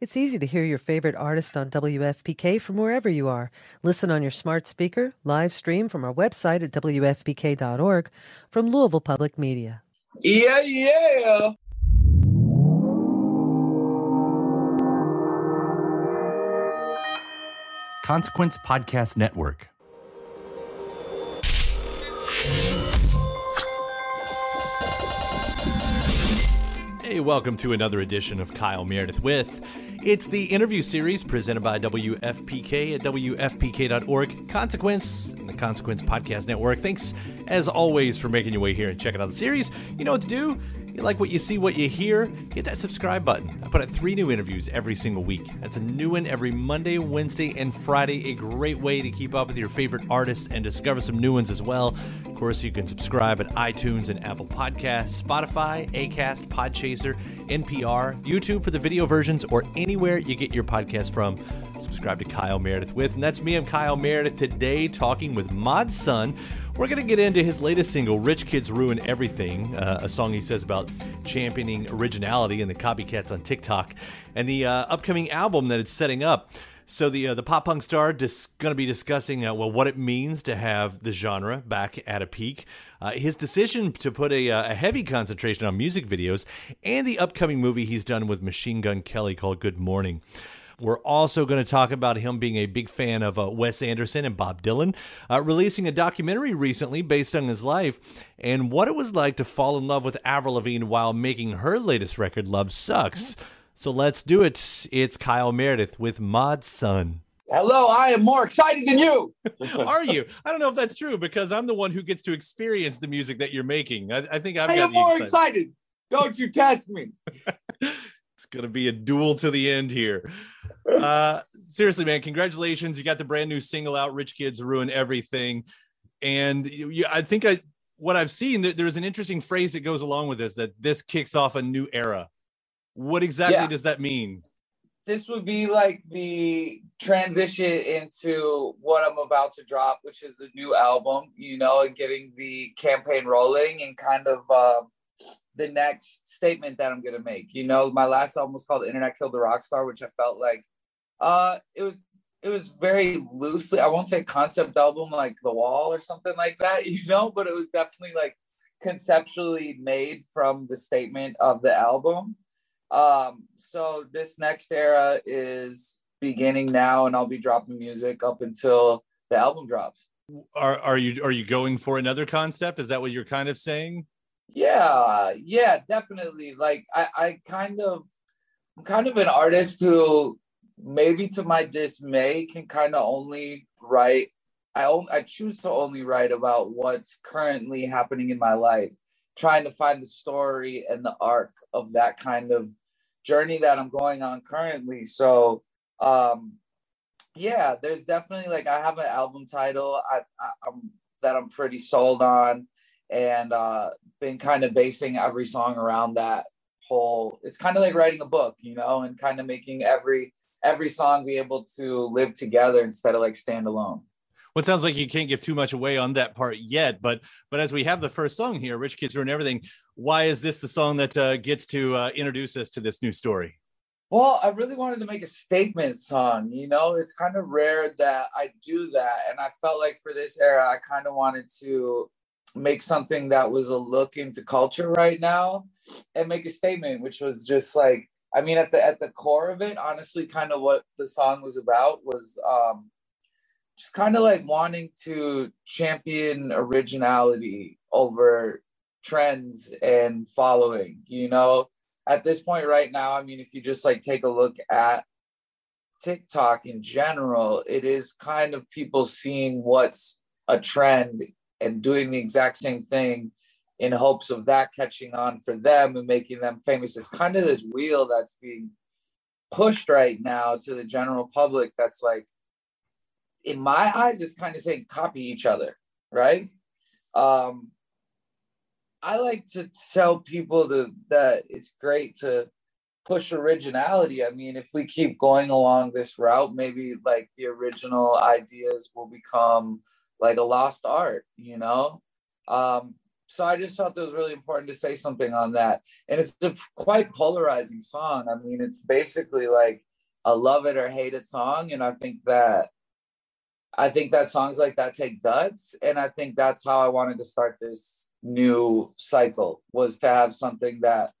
It's easy to hear your favorite artist on WFPK from wherever you are. Listen on your smart speaker, live stream from our website at WFPK.org from Louisville Public Media. Yeah, yeah. Consequence Podcast Network. Hey, welcome to another edition of Kyle Meredith with. It's the interview series presented by WFPK at WFPK.org. Consequence and the Consequence Podcast Network. Thanks, as always, for making your way here and checking out the series. You know what to do. You like what you see, what you hear, hit that subscribe button. I put out three new interviews every single week. That's a new one every Monday, Wednesday, and Friday. A great way to keep up with your favorite artists and discover some new ones as well. Of course, you can subscribe at iTunes and Apple Podcasts, Spotify, Acast, Podchaser, NPR, YouTube for the video versions, or anywhere you get your podcast from. Subscribe to Kyle Meredith with, and that's me. I'm Kyle Meredith today, talking with Mod Sun. We're going to get into his latest single, Rich Kids Ruin Everything, uh, a song he says about championing originality and the copycats on TikTok, and the uh, upcoming album that it's setting up. So the uh, the pop punk star is going to be discussing uh, well what it means to have the genre back at a peak, uh, his decision to put a, uh, a heavy concentration on music videos, and the upcoming movie he's done with Machine Gun Kelly called Good Morning. We're also going to talk about him being a big fan of uh, Wes Anderson and Bob Dylan, uh, releasing a documentary recently based on his life, and what it was like to fall in love with Avril Lavigne while making her latest record, Love Sucks. So let's do it. It's Kyle Meredith with Mod Sun. Hello, I am more excited than you. Are you? I don't know if that's true because I'm the one who gets to experience the music that you're making. I, I think I've I am more excitement. excited. Don't you test me. It's gonna be a duel to the end here. Uh, seriously, man, congratulations! You got the brand new single out, "Rich Kids Ruin Everything," and you, you, I think I what I've seen there, there's an interesting phrase that goes along with this that this kicks off a new era. What exactly Yeah. does that mean? This would be like the transition into what I'm about to drop, which is a new album, you know, and getting the campaign rolling and kind of um, the next statement that I'm to make. You know, my last album was called Internet Killed the Rock Star, which I felt like uh, it was it was very loosely, I won't say concept album like The Wall or something like that, you know, but it was definitely like conceptually made from the statement of the album. Um, so this next era is beginning now, and I'll be dropping music up until the album drops. Are are you are you going for another concept? Is that what you're kind of saying? Yeah, yeah, definitely. Like I, I kind of, I'm kind of an artist who, maybe to my dismay, can kind of only write. I on- I choose to only write about what's currently happening in my life, trying to find the story and the arc of that kind of journey that I'm going on currently. So, um, yeah, there's definitely like I have an album title I, I I'm that I'm pretty sold on, and uh, been kind of basing every song around that whole. It's kind of like writing a book, you know, and kind of making every every song be able to live together instead of like stand alone. Well, it sounds like you can't give too much away on that part yet, but but as we have the first song here, "Rich Kids Ruin Everything," why is this the song that uh, gets to uh, introduce us to this new story? Well, I really wanted to make a statement song. You know, it's kind of rare that I do that. And I felt like for this era, I kind of wanted to make something that was a look into culture right now and make a statement, which was just like I mean, at the at the core of it, honestly, kind of what the song was about was um, just kind of like wanting to champion originality over trends and following. You know, at this point right now, I mean, if you just like take a look at TikTok in general, it is kind of people seeing what's a trend and doing the exact same thing in hopes of that catching on for them and making them famous. It's kind of this wheel that's being pushed right now to the general public that's like, in my eyes, it's kind of saying copy each other, right? Um, I like to tell people to, that it's great to push originality. I mean, if we keep going along this route, maybe like the original ideas will become like a lost art, you know? Um, so I just felt it was really important to say something on that. And it's a quite polarizing song. I mean, it's basically like a love it or hate it song. And I think that I think that songs like that take guts. And I think that's how I wanted to start this new cycle was to have something that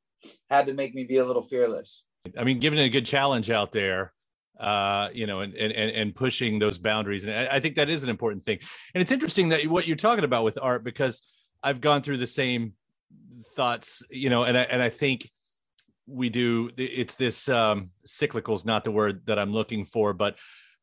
had to make me be a little fearless. I mean, giving it a good challenge out there, uh, you know, and, and and pushing those boundaries. And I, I think that is an important thing. And it's interesting that what you're talking about with art, because I've gone through the same thoughts, you know, and I, and I think we do. It's this um, cyclical is not the word that I'm looking for, but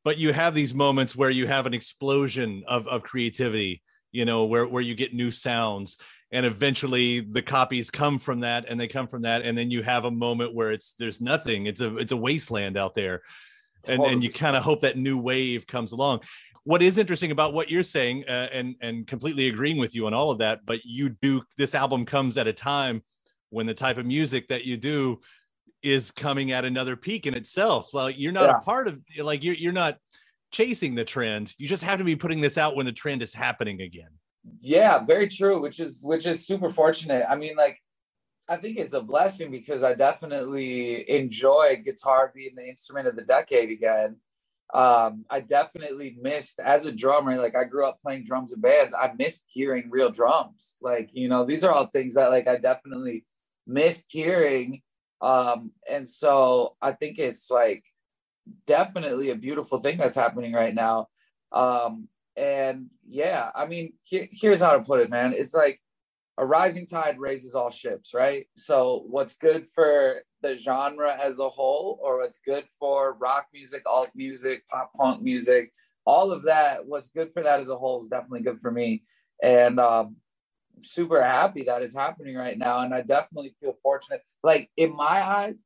but you have these moments where you have an explosion of of creativity, you know, where where you get new sounds and eventually the copies come from that and they come from that and then you have a moment where it's there's nothing it's a it's a wasteland out there and and you kind of hope that new wave comes along. What is interesting about what you're saying uh, and and completely agreeing with you on all of that but you do this album comes at a time when the type of music that you do is coming at another peak in itself. Like you're not yeah. a part of like you're, you're not chasing the trend. You just have to be putting this out when the trend is happening again. Yeah very true which is which is super fortunate. I mean like i think it's a blessing because i definitely enjoy guitar being the instrument of the decade again. Um i definitely missed as a drummer like i grew up playing drums in bands. I missed hearing real drums. Like you know these are all things that like i definitely missed hearing. Um and so i think it's like definitely a beautiful thing that's happening right now. Um and yeah, I mean, here's how to put it, man. It's like a rising tide raises all ships, right? So what's good for the genre as a whole, or what's good for rock music, alt music, pop punk music, all of that, what's good for that as a whole is definitely good for me. And um, super happy that it's happening right now. And I definitely feel fortunate. Like in my eyes,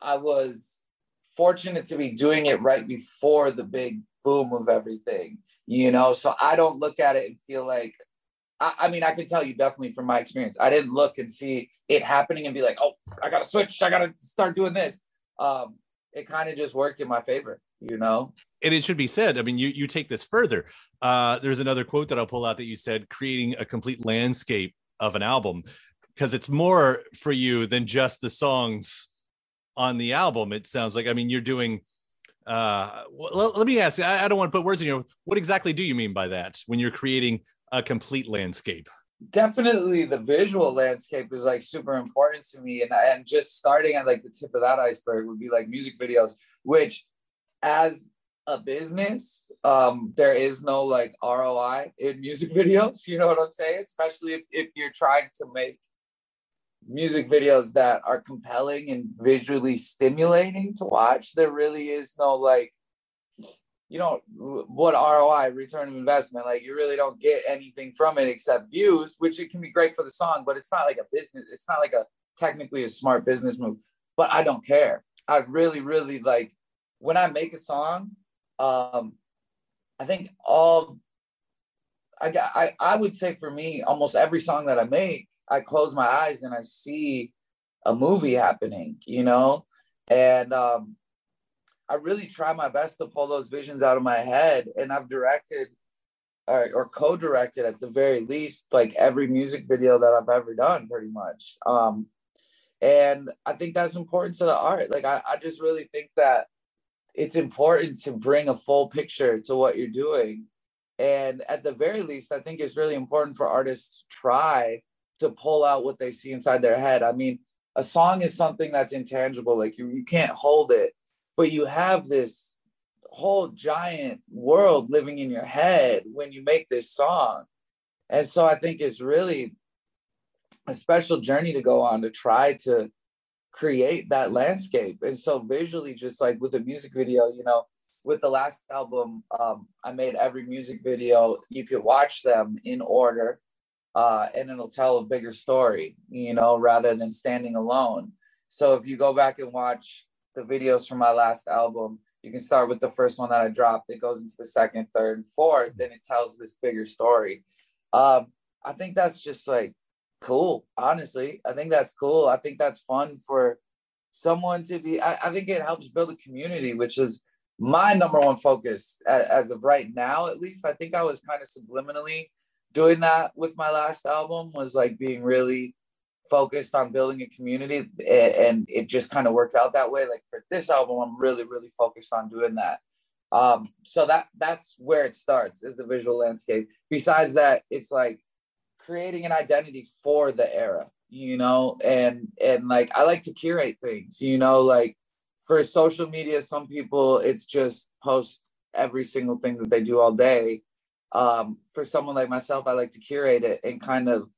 I was fortunate to be doing it right before the big boom of everything you know so i don't look at it and feel like I, I, mean i can tell you definitely from my experience i didn't look and see it happening and be like oh i gotta switch. I gotta start doing this. Um it kind of just worked in my favor you know? And it should be said i mean you you take this further. Uh there's another quote that i'll pull out that you said creating a complete landscape of an album. Because it's more for you than just the songs on the album it sounds like. I mean you're doing uh, well, let me ask I, I don't want to put words in your what exactly do you mean by that when you're creating a complete landscape definitely the visual landscape is like super important to me and, and just starting at like the tip of that iceberg would be like music videos which as a business um there is no like roi in music videos you know what i'm saying especially if, if you're trying to make music videos that are compelling and visually stimulating to watch. There really is no like, you don't what ROI, return of investment. Like you really don't get anything from it except views, which it can be great for the song, but it's not like a business. It's not like a technically a smart business move. But I don't care. I really, really like when I make a song. Um, I think all I got. I I would say for me, almost every song that I make I close my eyes and I see a movie happening, you know? And um, I really try my best to pull those visions out of my head. And I've directed or, or co-directed at the very least, like every music video that I've ever done pretty much. Um, and I think that's important to the art. Like, I, I just really think that it's important to bring a full picture to what you're doing. And at the very least, I think it's really important for artists to try to pull out what they see inside their head. I mean, a song is something that's intangible like you, you can't hold it but you have this whole giant world living in your head when you make this song. And so i think it's really a special journey to go on to try to create that landscape. And so visually just like with a music video you know with the last album um, i made every music video. You could watch them in order uh, and it'll tell a bigger story, you know, rather than standing alone. So if you go back and watch the videos from my last album, you can start with the first one that I dropped. It goes into the second, third, and fourth. Then it tells this bigger story. Um, I think that's just like cool. Honestly, I think that's cool. I think that's fun for someone to be. I, I think it helps build a community, which is my number one focus as, as of right now. At least I think I was kind of subliminally doing that with my last album was like being really focused on building a community and it just kind of worked out that way. Like for this album i'm really really focused on doing that. Um so that that's where it starts is the visual landscape. Besides that it's like creating an identity for the era you know? And and like i like to curate things you know? Like for social media some people it's just post every single thing that they do all day. Um, for someone like myself, I like to curate it and kind of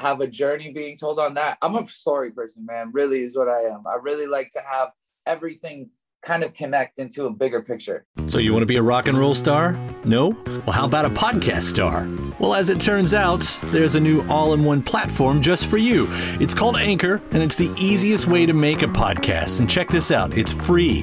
have a journey being told on that. I'm a story person, man. Really is what I am. I really like to have everything kind of connect into a bigger picture. So, you want to be a rock and roll star? No? Well, how about a podcast star? Well, as it turns out, there's a new all in one platform just for you. It's called Anchor, and it's the easiest way to make a podcast. And check this out it's free.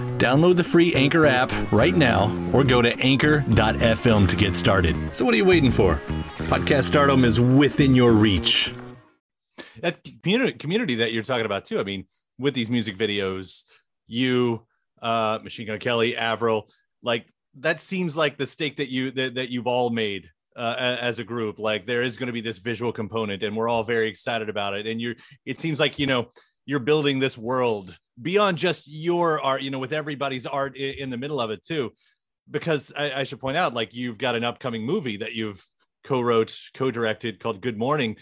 Download the free Anchor app right now or go to anchor.fm to get started. So, what are you waiting for? Podcast stardom is within your reach. That community, that you're talking about, too. I mean, with these music videos, you, uh, Machine Gun Kelly, Avril, like that seems like the stake that you that, that you've all made uh, as a group like there is going to be this visual component and we're all very excited about it and you're it seems like you know you're building this world beyond just your art, you know, with everybody's art in the middle of it too. Because I, I should point out, like you've got an upcoming movie that you've co-wrote, co-directed called Good Morning,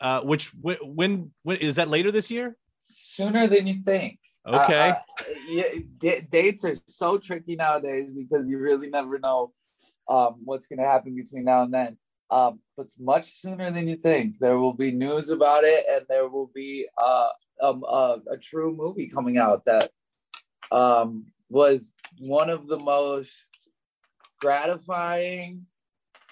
uh, which when when is that later this year? Sooner than you think. Okay. Uh, uh, yeah, d- dates are so tricky nowadays because you really never know um, what's going to happen between now and then. Um, but it's much sooner than you think. There will be news about it, and there will be uh, um, a, a true movie coming out that um, was one of the most gratifying,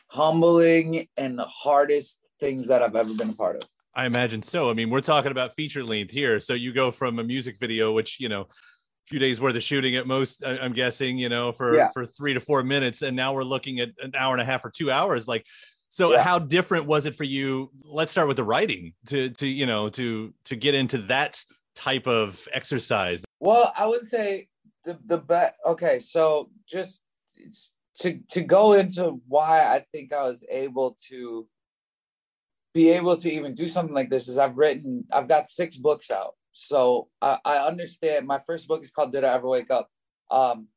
humbling, and hardest things that I've ever been a part of. I imagine so. I mean, we're talking about feature length here. So you go from a music video, which, you know, a few days worth of shooting at most, I'm guessing, you know, for, yeah. for three to four minutes. And now we're looking at an hour and a half or two hours. Like, so yeah. how different was it for you? Let's start with the writing to to you know to to get into that type of exercise. Well, I would say the the bet. Okay, so just to to go into why I think I was able to be able to even do something like this is I've written I've got six books out. So I, I understand my first book is called Did I Ever Wake Up? Um,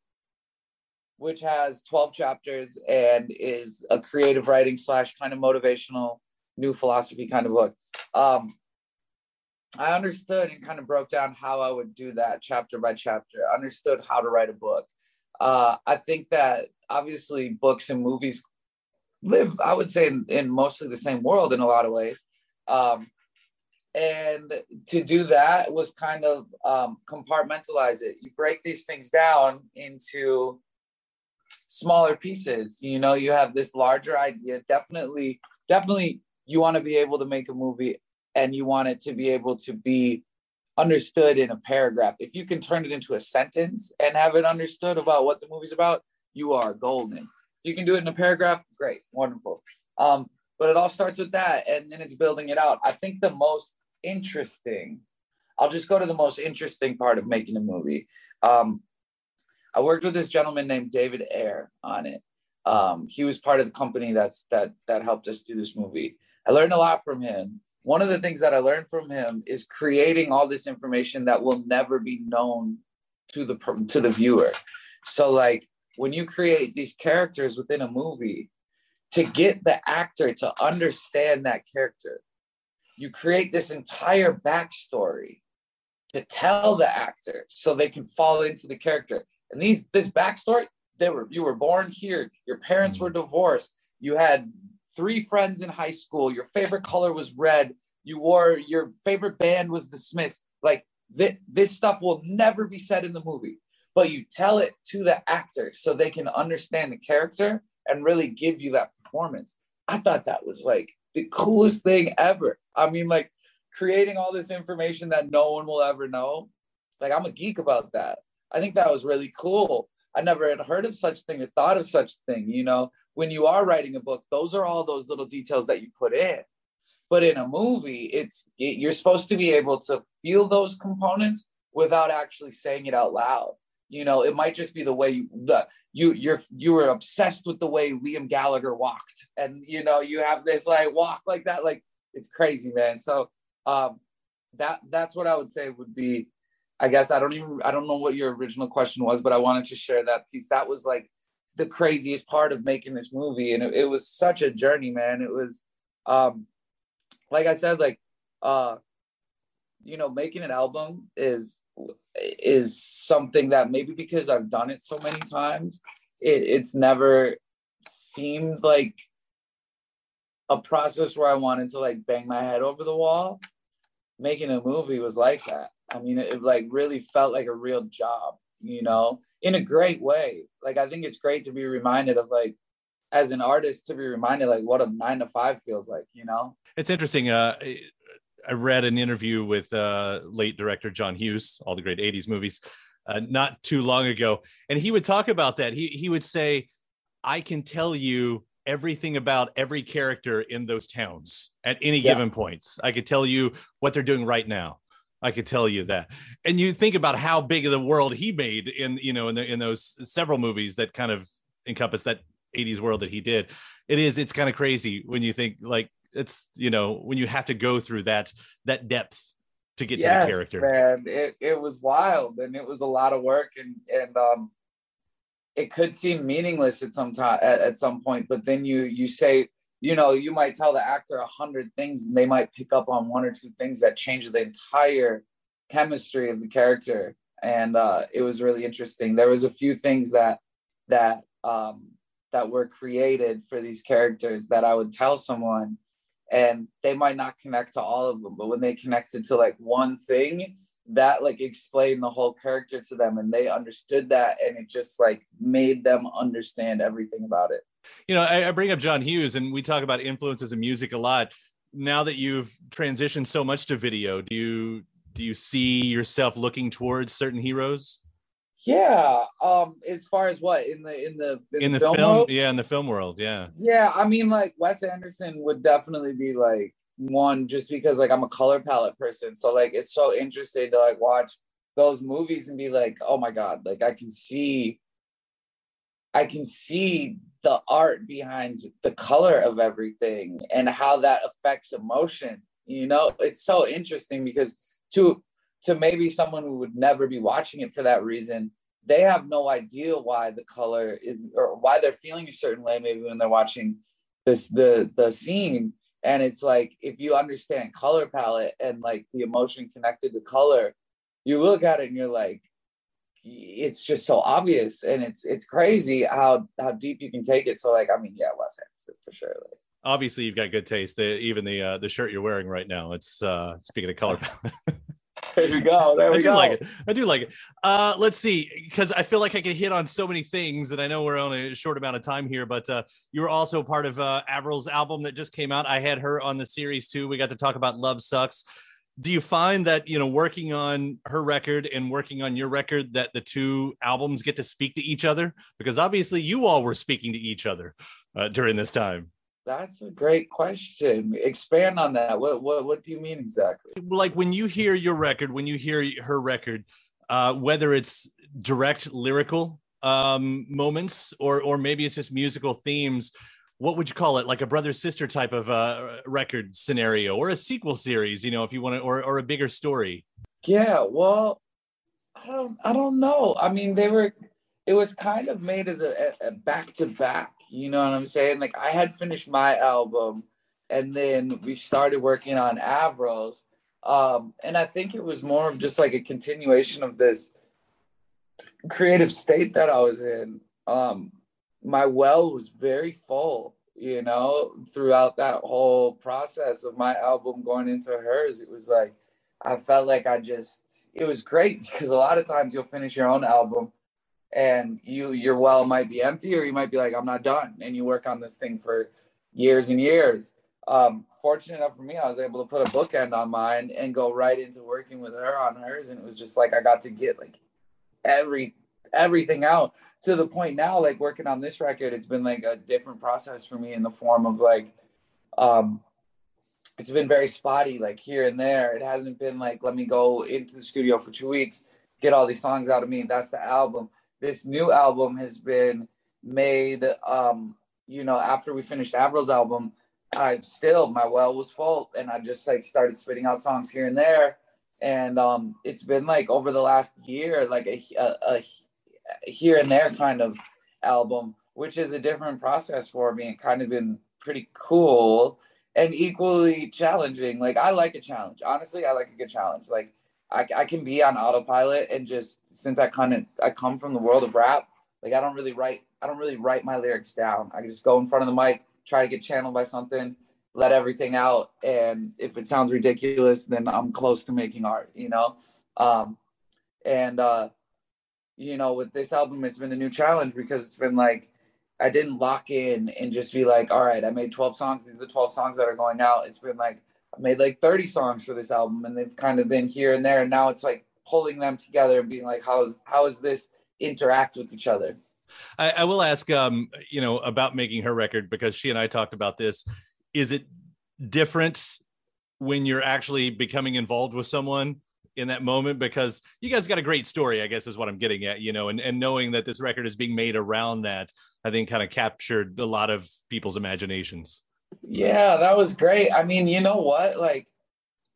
which has 12 chapters and is a creative writing slash kind of motivational new philosophy kind of book. Um, I understood and kind of broke down how I would do that chapter by chapter. Understood how to write a book. Uh, I think that obviously books and movies live, I would say, in, in mostly the same world in a lot of ways. Um, and to do that was kind of um, compartmentalize it. You break these things down into smaller pieces. You know, you have this larger idea. Definitely, definitely, you want to be able to make a movie and you want it to be able to be understood in a paragraph. If you can turn it into a sentence and have it understood about what the movie's about, you are golden. If you can do it in a paragraph, great, wonderful. Um, but it all starts with that and then it's building it out. I think the most interesting, I'll just go to the most interesting part of making a movie. Um, I worked with this gentleman named David Ayer on it. Um, he was part of the company that's that that helped us do this movie. I learned a lot from him. One of the things that I learned from him is creating all this information that will never be known to the to the viewer. So like when you create these characters within a movie, to get the actor to understand that character, you create this entire backstory to tell the actor so they can fall into the character. And these this backstory, they were you were born here, your parents were mm-hmm. divorced, you had three friends in high school, your favorite color was red, you wore your favorite band was the Smiths. Like th- this stuff will never be said in the movie, but you tell it to the actor so they can understand the character and really give you that performance. I thought that was like the coolest thing ever. I mean, like creating all this information that no one will ever know. Like I'm a geek about that. I think that was really cool. I never had heard of such thing or thought of such thing. You know, when you are writing a book, those are all those little details that you put in. But in a movie, it's it, you're supposed to be able to feel those components without actually saying it out loud. You know, it might just be the way you the you you're you were obsessed with the way Liam Gallagher walked, and you know you have this like walk like that, like it's crazy, man. So um, that that's what I would say would be. I guess I don't even I don't know what your original question was, but I wanted to share that piece. That was like the craziest part of making this movie, and it, it was such a journey, man. It was, um, like I said, like uh, you know, making an album is is something that maybe because I've done it so many times, it, it's never seemed like a process where I wanted to like bang my head over the wall making a movie was like that. I mean, it, it like really felt like a real job, you know, in a great way. Like I think it's great to be reminded of like as an artist to be reminded like what a nine to five feels like, you know. It's interesting. Uh, I read an interview with uh, late director John Hughes, all the great '80s movies, uh, not too long ago, and he would talk about that. He he would say, "I can tell you everything about every character in those towns at any yeah. given points. I could tell you what they're doing right now. I could tell you that. And you think about how big of the world he made in, you know, in the, in those several movies that kind of encompass that 80s world that he did. It is, it's kind of crazy when you think like it's, you know, when you have to go through that, that depth to get yes, to the character. Man, it, it was wild and it was a lot of work and, and, um, it could seem meaningless at some time at, at some point but then you you say you know you might tell the actor a hundred things and they might pick up on one or two things that change the entire chemistry of the character. And uh, it was really interesting. There was a few things that that um, that were created for these characters that i would tell someone and they might not connect to all of them but when they connected to like one thing that like explained the whole character to them and they understood that and it just like made them understand everything about it. You know I, I, bring up john hughes and we talk about influences in music a lot. Now that you've transitioned so much to video do you do you see yourself looking towards certain heroes? Yeah um as far as what in the in the in, in the, film, film? yeah in the film world yeah. Yeah i mean like wes anderson would definitely be like one just because like I'm a color palette person. So like it's so interesting to like watch those movies and be like, oh my God, like I can see I can see the art behind the color of everything and how that affects emotion. You know, it's so interesting because to to maybe someone who would never be watching it for that reason, they have no idea why the color is or why they're feeling a certain way maybe when they're watching this the the scene and it's like if you understand color palette and like the emotion connected to color you look at it and you're like it's just so obvious. And it's it's crazy how how deep you can take it. So like i mean yeah wes anderson for sure like obviously you've got good taste. Even the uh the shirt you're wearing right now it's uh speaking of color palette there we go. There we I do go. like it. I do like it. Uh, let's see, because I feel like I could hit on so many things, and I know we're on a short amount of time here. But uh, you were also part of uh, Avril's album that just came out. I had her on the series too. We got to talk about "Love Sucks. Do you find that you know working on her record and working on your record that the two albums get to speak to each other? Because obviously, you all were speaking to each other uh, during this time. That's a great question. Expand on that. What what what do you mean exactly? Like when you hear your record, when you hear her record, uh, whether it's direct lyrical um, moments, or or maybe it's just musical themes. What would you call it? Like a brother sister type of uh, record scenario, or a sequel series? You know, if you want to, or or a bigger story. Yeah, well, I don't I don't know. I mean, they were. It was kind of made as a, a back to back. You know what I'm saying? Like I had finished my album, and then we started working on Avril's um, and I think it was more of just like a continuation of this creative state that I was in. Um, my well was very full, you know, throughout that whole process of my album going into hers. It was like, I felt like I just, it was great because a lot of times you'll finish your own album and you, your well might be empty or you might be like, I'm not done. And you work on this thing for years and years um, fortunate enough for me, I was able to put a bookend on mine and go right into working with her on hers. And it was just like I got to get like every everything out to the point now, like working on this record, it's been like a different process for me in the form of like um it's been very spotty, like here and there. It hasn't been like, let me go into the studio for two weeks, get all these songs out of me. That's the album. This new album has been made um, you know, after we finished Avril's album, I still my well was full, and I just like started spitting out songs here and there, and um, it's been like over the last year, like a, a, a here and there kind of album, which is a different process for me. It kind of been pretty cool and equally challenging. Like I like a challenge. Honestly, I like a good challenge. Like I, I can be on autopilot and just since I kind of I come from the world of rap, like I don't really write I don't really write my lyrics down. I just go in front of the mic, try to get channeled by something, let everything out. And if it sounds ridiculous, then I'm close to making art, you know? Um, and, uh, you know, with this album, it's been a new challenge because it's been like, I didn't lock in and just be like, all right, I made 12 songs. These are the 12 songs that are going out. It's been like, I made like 30 songs for this album and they've kind of been here and there. And now it's like pulling them together and being like, how is, how is this interact with each other? I, I will ask, um, you know, about making her record because she and I talked about this. Is it different when you're actually becoming involved with someone in that moment? Because you guys got a great story, I guess, is what I'm getting at, you know, and, and knowing that this record is being made around that, I think kind of captured a lot of people's imaginations. Yeah, that was great. I mean, you know what? Like,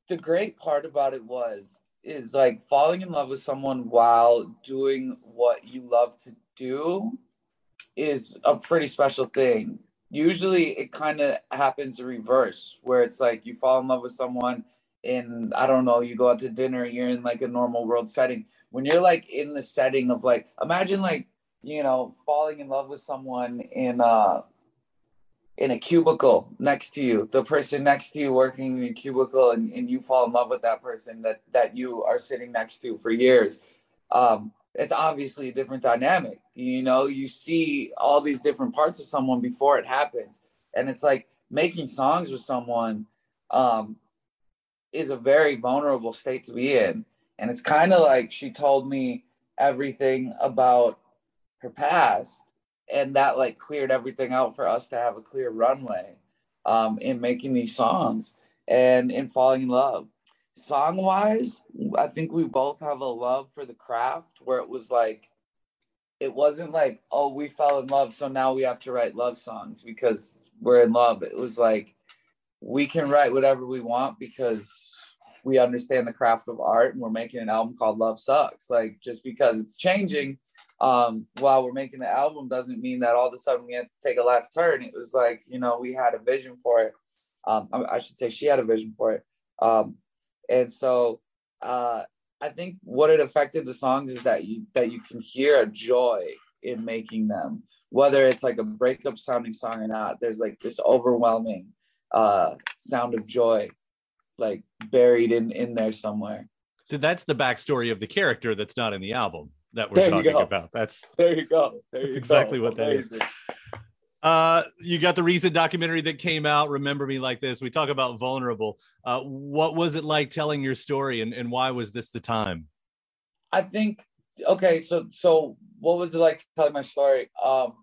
the great part about it was is like falling in love with someone while doing what you love to do is a pretty special thing. Usually it kind of happens reverse where it's like you fall in love with someone and I don't know, you go out to dinner, you're in like a normal world setting. When you're like in the setting of like imagine like, you know, falling in love with someone in uh in a cubicle next to you, the person next to you working in a cubicle and, and you fall in love with that person that that you are sitting next to for years. Um, it's obviously a different dynamic. You know, you see all these different parts of someone before it happens. And it's like making songs with someone um, is a very vulnerable state to be in. And it's kind of like she told me everything about her past. And that like cleared everything out for us to have a clear runway um, in making these songs and in falling in love song wise, I think we both have a love for the craft where it was like, it wasn't like, oh, we fell in love, so now we have to write love songs because we're in love. It was like, we can write whatever we want because we understand the craft of art and we're making an album called Love Sucks. Like, just because it's changing um, while we're making the album doesn't mean that all of a sudden we had to take a left turn. It was like, you know, we had a vision for it. Um, I, should say she had a vision for it. Um, and so uh, I think what it affected the songs is that you that you can hear a joy in making them, whether it's like a breakup sounding song or not. There's like this overwhelming uh, sound of joy, like buried in in there somewhere. So that's the backstory of the character that's not in the album that we're there talking about. That's there you go. There that's you exactly go. what that Amazing. is. Uh, you got the recent documentary that came out, Remember Me Like This. We talk about vulnerable. Uh, what was it like telling your story and, and why was this the time? I think, okay, so, so what was it like telling my story? Um,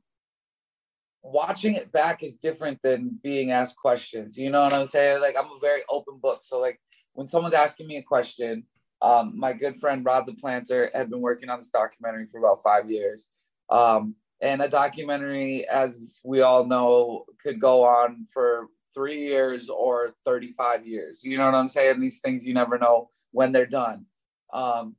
watching it back is different than being asked questions. You know what I'm saying? Like, I'm a very open book. So, like, when someone's asking me a question, um, my good friend Rod the Planter had been working on this documentary for about five years Um, and a documentary, as we all know, could go on for three years or 35 years. You know what I'm saying? These things you never know when they're done. Um,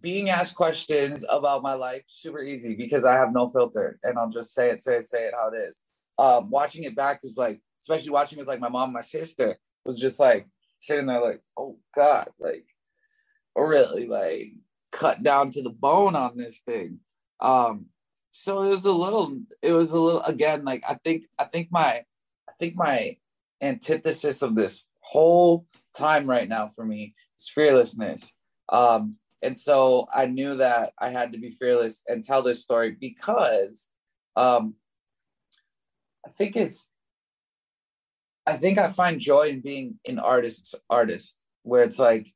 being asked questions about my life super easy because I have no filter and I'll just say it, say it, say it how it is. Um, watching it back is like, especially watching with like my mom, my sister was just like sitting there like, oh God, like really like cut down to the bone on this thing. Um, so it was a little, it was a little again, like I think, I think my, I think my antithesis of this whole time right now for me is fearlessness. Um, and so I knew that I had to be fearless and tell this story because um, I think it's I think I find joy in being an artist's artist, where it's like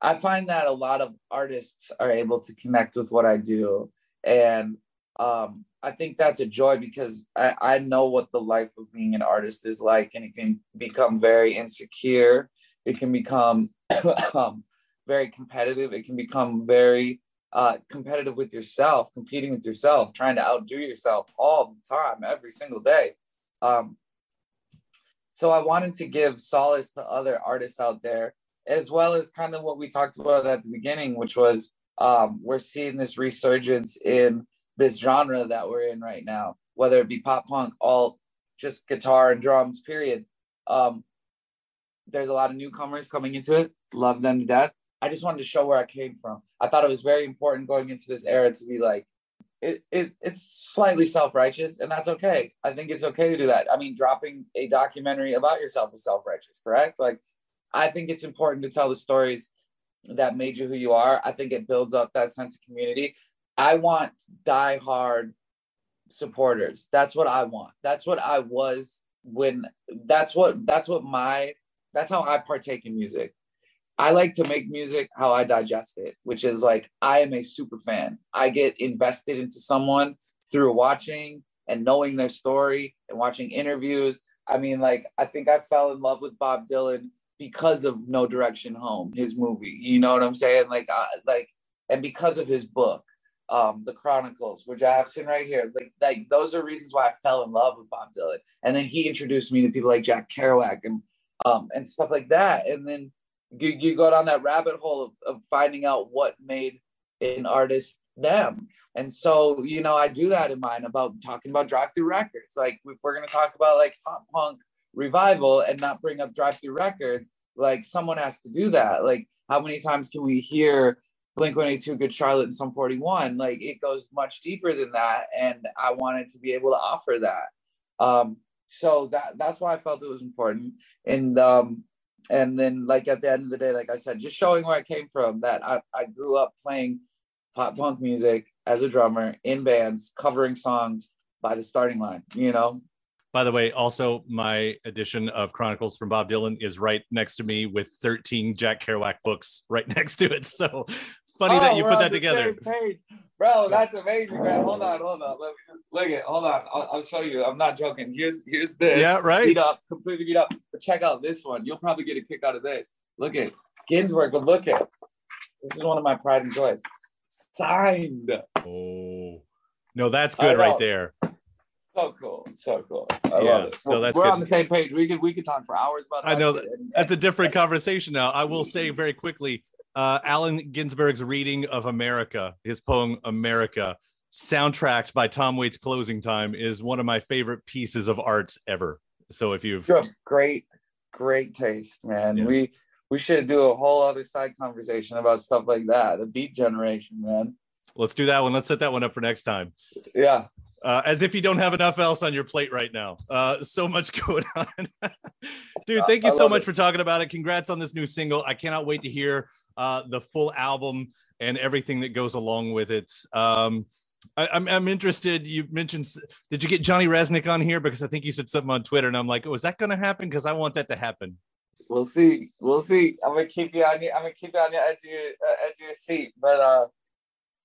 I find that a lot of artists are able to connect with what I do. And um, I think that's a joy because I, I know what the life of being an artist is like, and it can become very insecure. It can become um, very competitive. It can become very uh, competitive with yourself, competing with yourself, trying to outdo yourself all the time, every single day. Um, so I wanted to give solace to other artists out there, as well as kind of what we talked about at the beginning, which was um, we're seeing this resurgence in this genre that we're in right now, whether it be pop punk, all just guitar and drums, period. Um, there's a lot of newcomers coming into it. Love them to death. I just wanted to show where I came from. I thought it was very important going into this era to be like, it, it it's slightly self-righteous, and that's okay. I think it's okay to do that. I mean, dropping a documentary about yourself is self-righteous, correct? Like, I think it's important to tell the stories that made you who you are. I think it builds up that sense of community. I want die-hard supporters. That's what I want. That's what I was when that's what that's what my that's how I partake in music. I like to make music how I digest it, which is like I am a super fan. I get invested into someone through watching and knowing their story and watching interviews. I mean, like I think I fell in love with Bob Dylan because of No Direction Home, his movie. You know what I'm saying? Like, I, like, and because of his book, um, The Chronicles, which I have seen right here. Like, like those are reasons why I fell in love with Bob Dylan. And then he introduced me to people like Jack Kerouac and um, and stuff like that. And then you, you go down that rabbit hole of, of finding out what made an artist them. And so, you know, I do that in mine about talking about Drive-Thru Records. Like if we're gonna talk about like pop punk revival and not bring up Drive-Thru Records, like someone has to do that. Like how many times can we hear Blink 182, Good Charlotte, and Sum 41? Like it goes much deeper than that. And I wanted to be able to offer that. Um, so that that's why I felt it was important. And um, and then like at the end of the day like i said just showing where i came from that i, I grew up playing pop punk music as a drummer in bands covering songs by the starting line you know? By the way also my edition of chronicles from bob dylan is right next to me with 13 jack kerouac books right next to it. So funny oh, that you put that together. bro that's amazing man. Hold on hold on. Let me look at hold on. I'll, I'll, show you. I'm not joking. Here's here's this. Yeah right. Beat up completely beat up. But check out this one. You'll probably get a kick out of this. Look at Ginsberg. but look at this is one of my pride and joys. Signed. Oh. No that's good right there. So cool. So cool. I yeah no, that's we're good. on the same page. We could we could talk for hours about That i know that, that's a different conversation now. I will say mm-hmm. very quickly uh, Allen Ginsberg's reading of America, his poem America, soundtracked by Tom Waits' Closing Time, is one of my favorite pieces of arts ever. So if you've you have great, great taste, man. Yeah. We we should do a whole other side conversation about stuff like that. The Beat Generation, man. Let's do that one. Let's set that one up for next time. Yeah. Uh, as if you don't have enough else on your plate right now. Uh, so much going on. Dude, thank you so much it. for talking about it. Congrats on this new single. I cannot wait to hear uh, the full album and everything that goes along with it. Um, I, am I'm, I'm interested. You mentioned, did you get Johnny Rzeznik on here? Because I think you said something on Twitter, and I'm like, oh, is that going to happen? Because I want that to happen. We'll see. We'll see. I'm gonna keep you on. Your, I'm gonna keep you on your edge of your, uh, edge of your seat. But uh,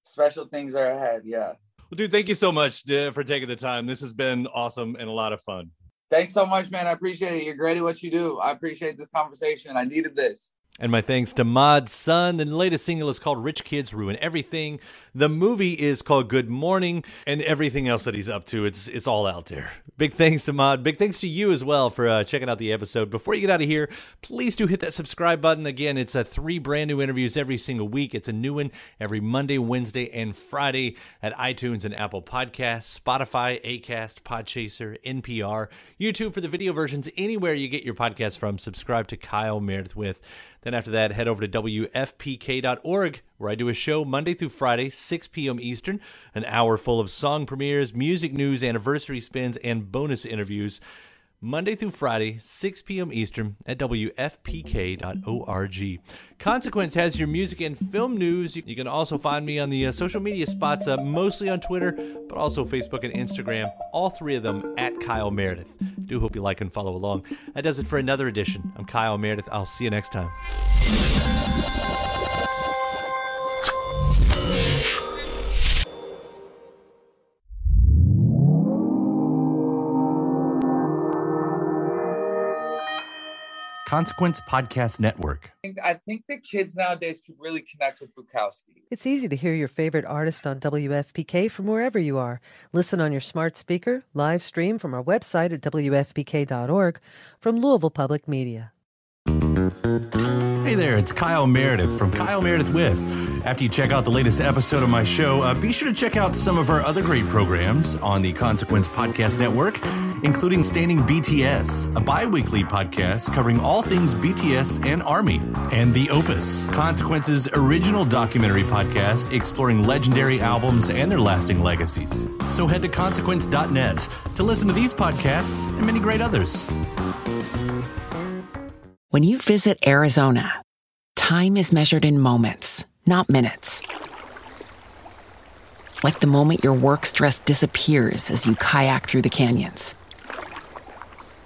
special things are ahead. Yeah. Well, dude, thank you so much uh, for taking the time. This has been awesome and a lot of fun. Thanks so much, man. I appreciate it. You're great at what you do. I appreciate this conversation. I needed this. And my thanks to Mod Sun. The latest single is called Rich Kids Ruin Everything. The movie is called Good Morning, and everything else that he's up to, it's it's all out there. Big thanks to Mod. Big thanks to you as well for uh, checking out the episode. Before you get out of here, please do hit that subscribe button. Again, it's a three brand new interviews every single week. It's a new one every Monday, Wednesday, and Friday at iTunes and Apple Podcasts, Spotify, Acast, Podchaser, NPR, YouTube for the video versions, anywhere you get your podcast from. Subscribe to Kyle Meredith with. Then after that, head over to WFPK.org, where I do a show Monday through Friday, 6 p.m. Eastern, an hour full of song premieres, music news, anniversary spins, and bonus interviews. Monday through Friday, 6 p.m. Eastern at WFPK.org. Consequence has your music and film news. You can also find me on the uh, social media spots, uh, mostly on Twitter, but also Facebook and Instagram, all three of them at Kyle Meredith. Do hope you like and follow along. That does it for another edition. I'm Kyle Meredith. I'll see you next time. Consequence Podcast Network. I think, I think the kids nowadays could really connect with Bukowski. It's easy to hear your favorite artist on WFPK from wherever you are. Listen on your smart speaker, live stream from our website at WFPK.org from Louisville Public Media. Hey there, it's Kyle Meredith from Kyle Meredith With. After you check out the latest episode of my show, uh, be sure to check out some of our other great programs on the Consequence Podcast Network, including Standing BTS, a bi weekly podcast covering all things BTS and Army, and The Opus, Consequence's original documentary podcast exploring legendary albums and their lasting legacies. So head to consequence.net to listen to these podcasts and many great others. When you visit Arizona, time is measured in moments, not minutes. Like the moment your work stress disappears as you kayak through the canyons.